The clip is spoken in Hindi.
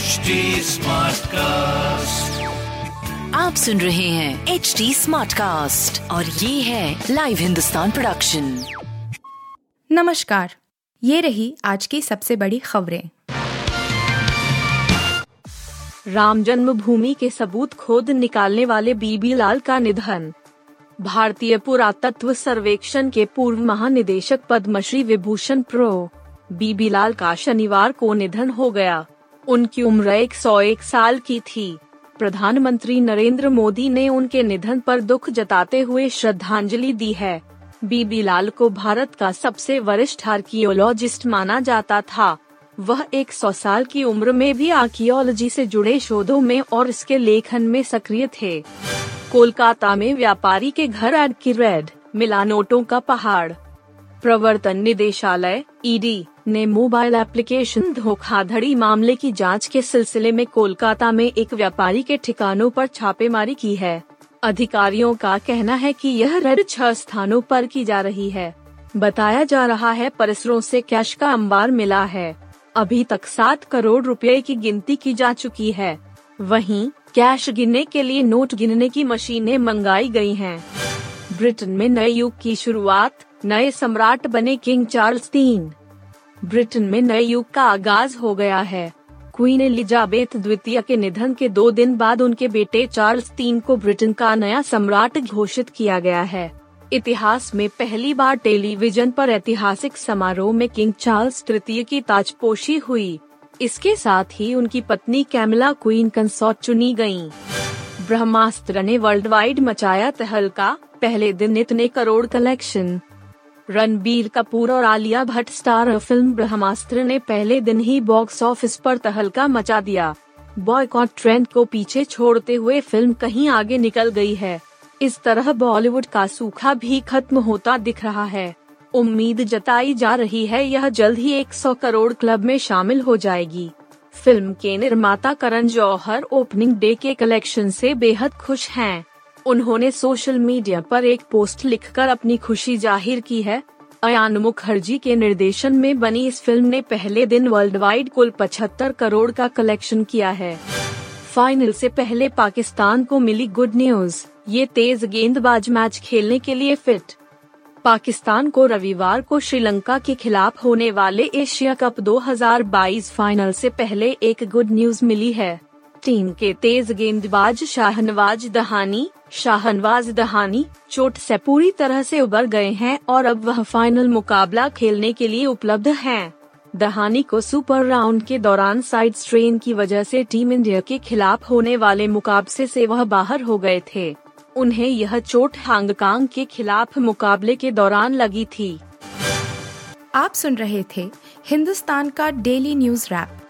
HD कास्ट आप सुन रहे हैं एच डी स्मार्ट कास्ट और ये है लाइव हिंदुस्तान प्रोडक्शन नमस्कार। ये रही आज की सबसे बड़ी खबरें। राम जन्मभूमि के सबूत खोद निकालने वाले बीबी लाल का निधन। भारतीय पुरातत्व सर्वेक्षण के पूर्व महानिदेशक पद्मश्री विभूषण प्रो। बीबी लाल का शनिवार को निधन हो गया। उनकी उम्र 101 साल की थी। प्रधानमंत्री नरेंद्र मोदी ने उनके निधन पर दुख जताते हुए श्रद्धांजलि दी है। बीबी लाल को भारत का सबसे वरिष्ठ आर्कियोलॉजिस्ट माना जाता था। वह 100 साल की उम्र में भी आर्कियोलॉजी से जुड़े शोधों में और इसके लेखन में सक्रिय थे। कोलकाता में व्यापारी के घर एड की रेड मिला नोटों का पहाड़। प्रवर्तन निदेशालय ईडी ने मोबाइल एप्लीकेशन धोखाधड़ी मामले की जाँच के सिलसिले में कोलकाता में एक व्यापारी के ठिकानों पर छापेमारी की है। अधिकारियों का कहना है कि यह रेड छह स्थानों पर की जा रही है। बताया जा रहा है परिसरों से कैश का अंबार मिला है। अभी तक सात करोड़ रुपए की गिनती की जा चुकी है। वहीं, कैश गिनने के लिए नोट गिनने की मशीनें मंगाई गई हैं। ब्रिटेन में नए युग की शुरुआत नए सम्राट बने किंग चार्ल्स तीन। ब्रिटेन में नए युग का आगाज़ हो गया है। क्वीन एलिजाबेथ द्वितीय के निधन के दो दिन बाद उनके बेटे चार्ल्स तीन को ब्रिटेन का नया सम्राट घोषित किया गया है। इतिहास में पहली बार टेलीविज़न पर ऐतिहासिक समारोह में किंग चार्ल्स तृतीय की ताजपोशी हुई। इसके साथ ही उनकी पत्नी कैमला क्वीन कंसॉर्ट चुनी गई ब्रह्मास्त्र ने वर्ल्ड वाइड मचाया तहलका। पहले दिन इतने करोड़ कलेक्शन रणबीर कपूर और आलिया भट्ट स्टार फ़िल्म ब्रह्मास्त्र ने पहले दिन ही बॉक्स ऑफ़िस पर तहलका मचा दिया। बॉयकॉट ट्रेंड को पीछे छोड़ते हुए फ़िल्म कहीं आगे निकल गई है। इस तरह बॉलीवुड का सूखा भी खत्म होता दिख रहा है। उम्मीद जताई जा रही है यह जल्द ही 100 करोड़ क्लब में शामिल हो जाएगी। फ़िल्म के निर्माता करण जौहर ओपनिंग डे के कलेक्शन से बेहद खुश हैं। उन्होंने सोशल मीडिया पर एक पोस्ट लिखकर अपनी खुशी ज़ाहिर की है। अयान मुखर्जी के निर्देशन में बनी इस फ़िल्म ने पहले दिन वर्ल्ड वाइड कुल 75 करोड़ का कलेक्शन किया है। फाइनल से पहले पाकिस्तान को मिली गुड न्यूज़ ये तेज गेंदबाज मैच खेलने के लिए फिट पाकिस्तान को रविवार को श्रीलंका के खिलाफ होने वाले एशिया कप 2022 फाइनल से पहले एक गुड न्यूज़ मिली है। टीम के तेज गेंदबाज शाहनवाज दहानी शाहनवाज दहानी चोट से पूरी तरह से उबर गए हैं और अब वह फाइनल मुकाबला खेलने के लिए उपलब्ध हैं। दहानी को सुपर राउंड के दौरान साइड स्ट्रेन की वजह से टीम इंडिया के खिलाफ होने वाले मुकाबले से वह बाहर हो गए थे। उन्हें यह चोट हांगकांग के खिलाफ मुकाबले के दौरान लगी थी। आप सुन रहे थे हिंदुस्तान का डेली न्यूज़ रैप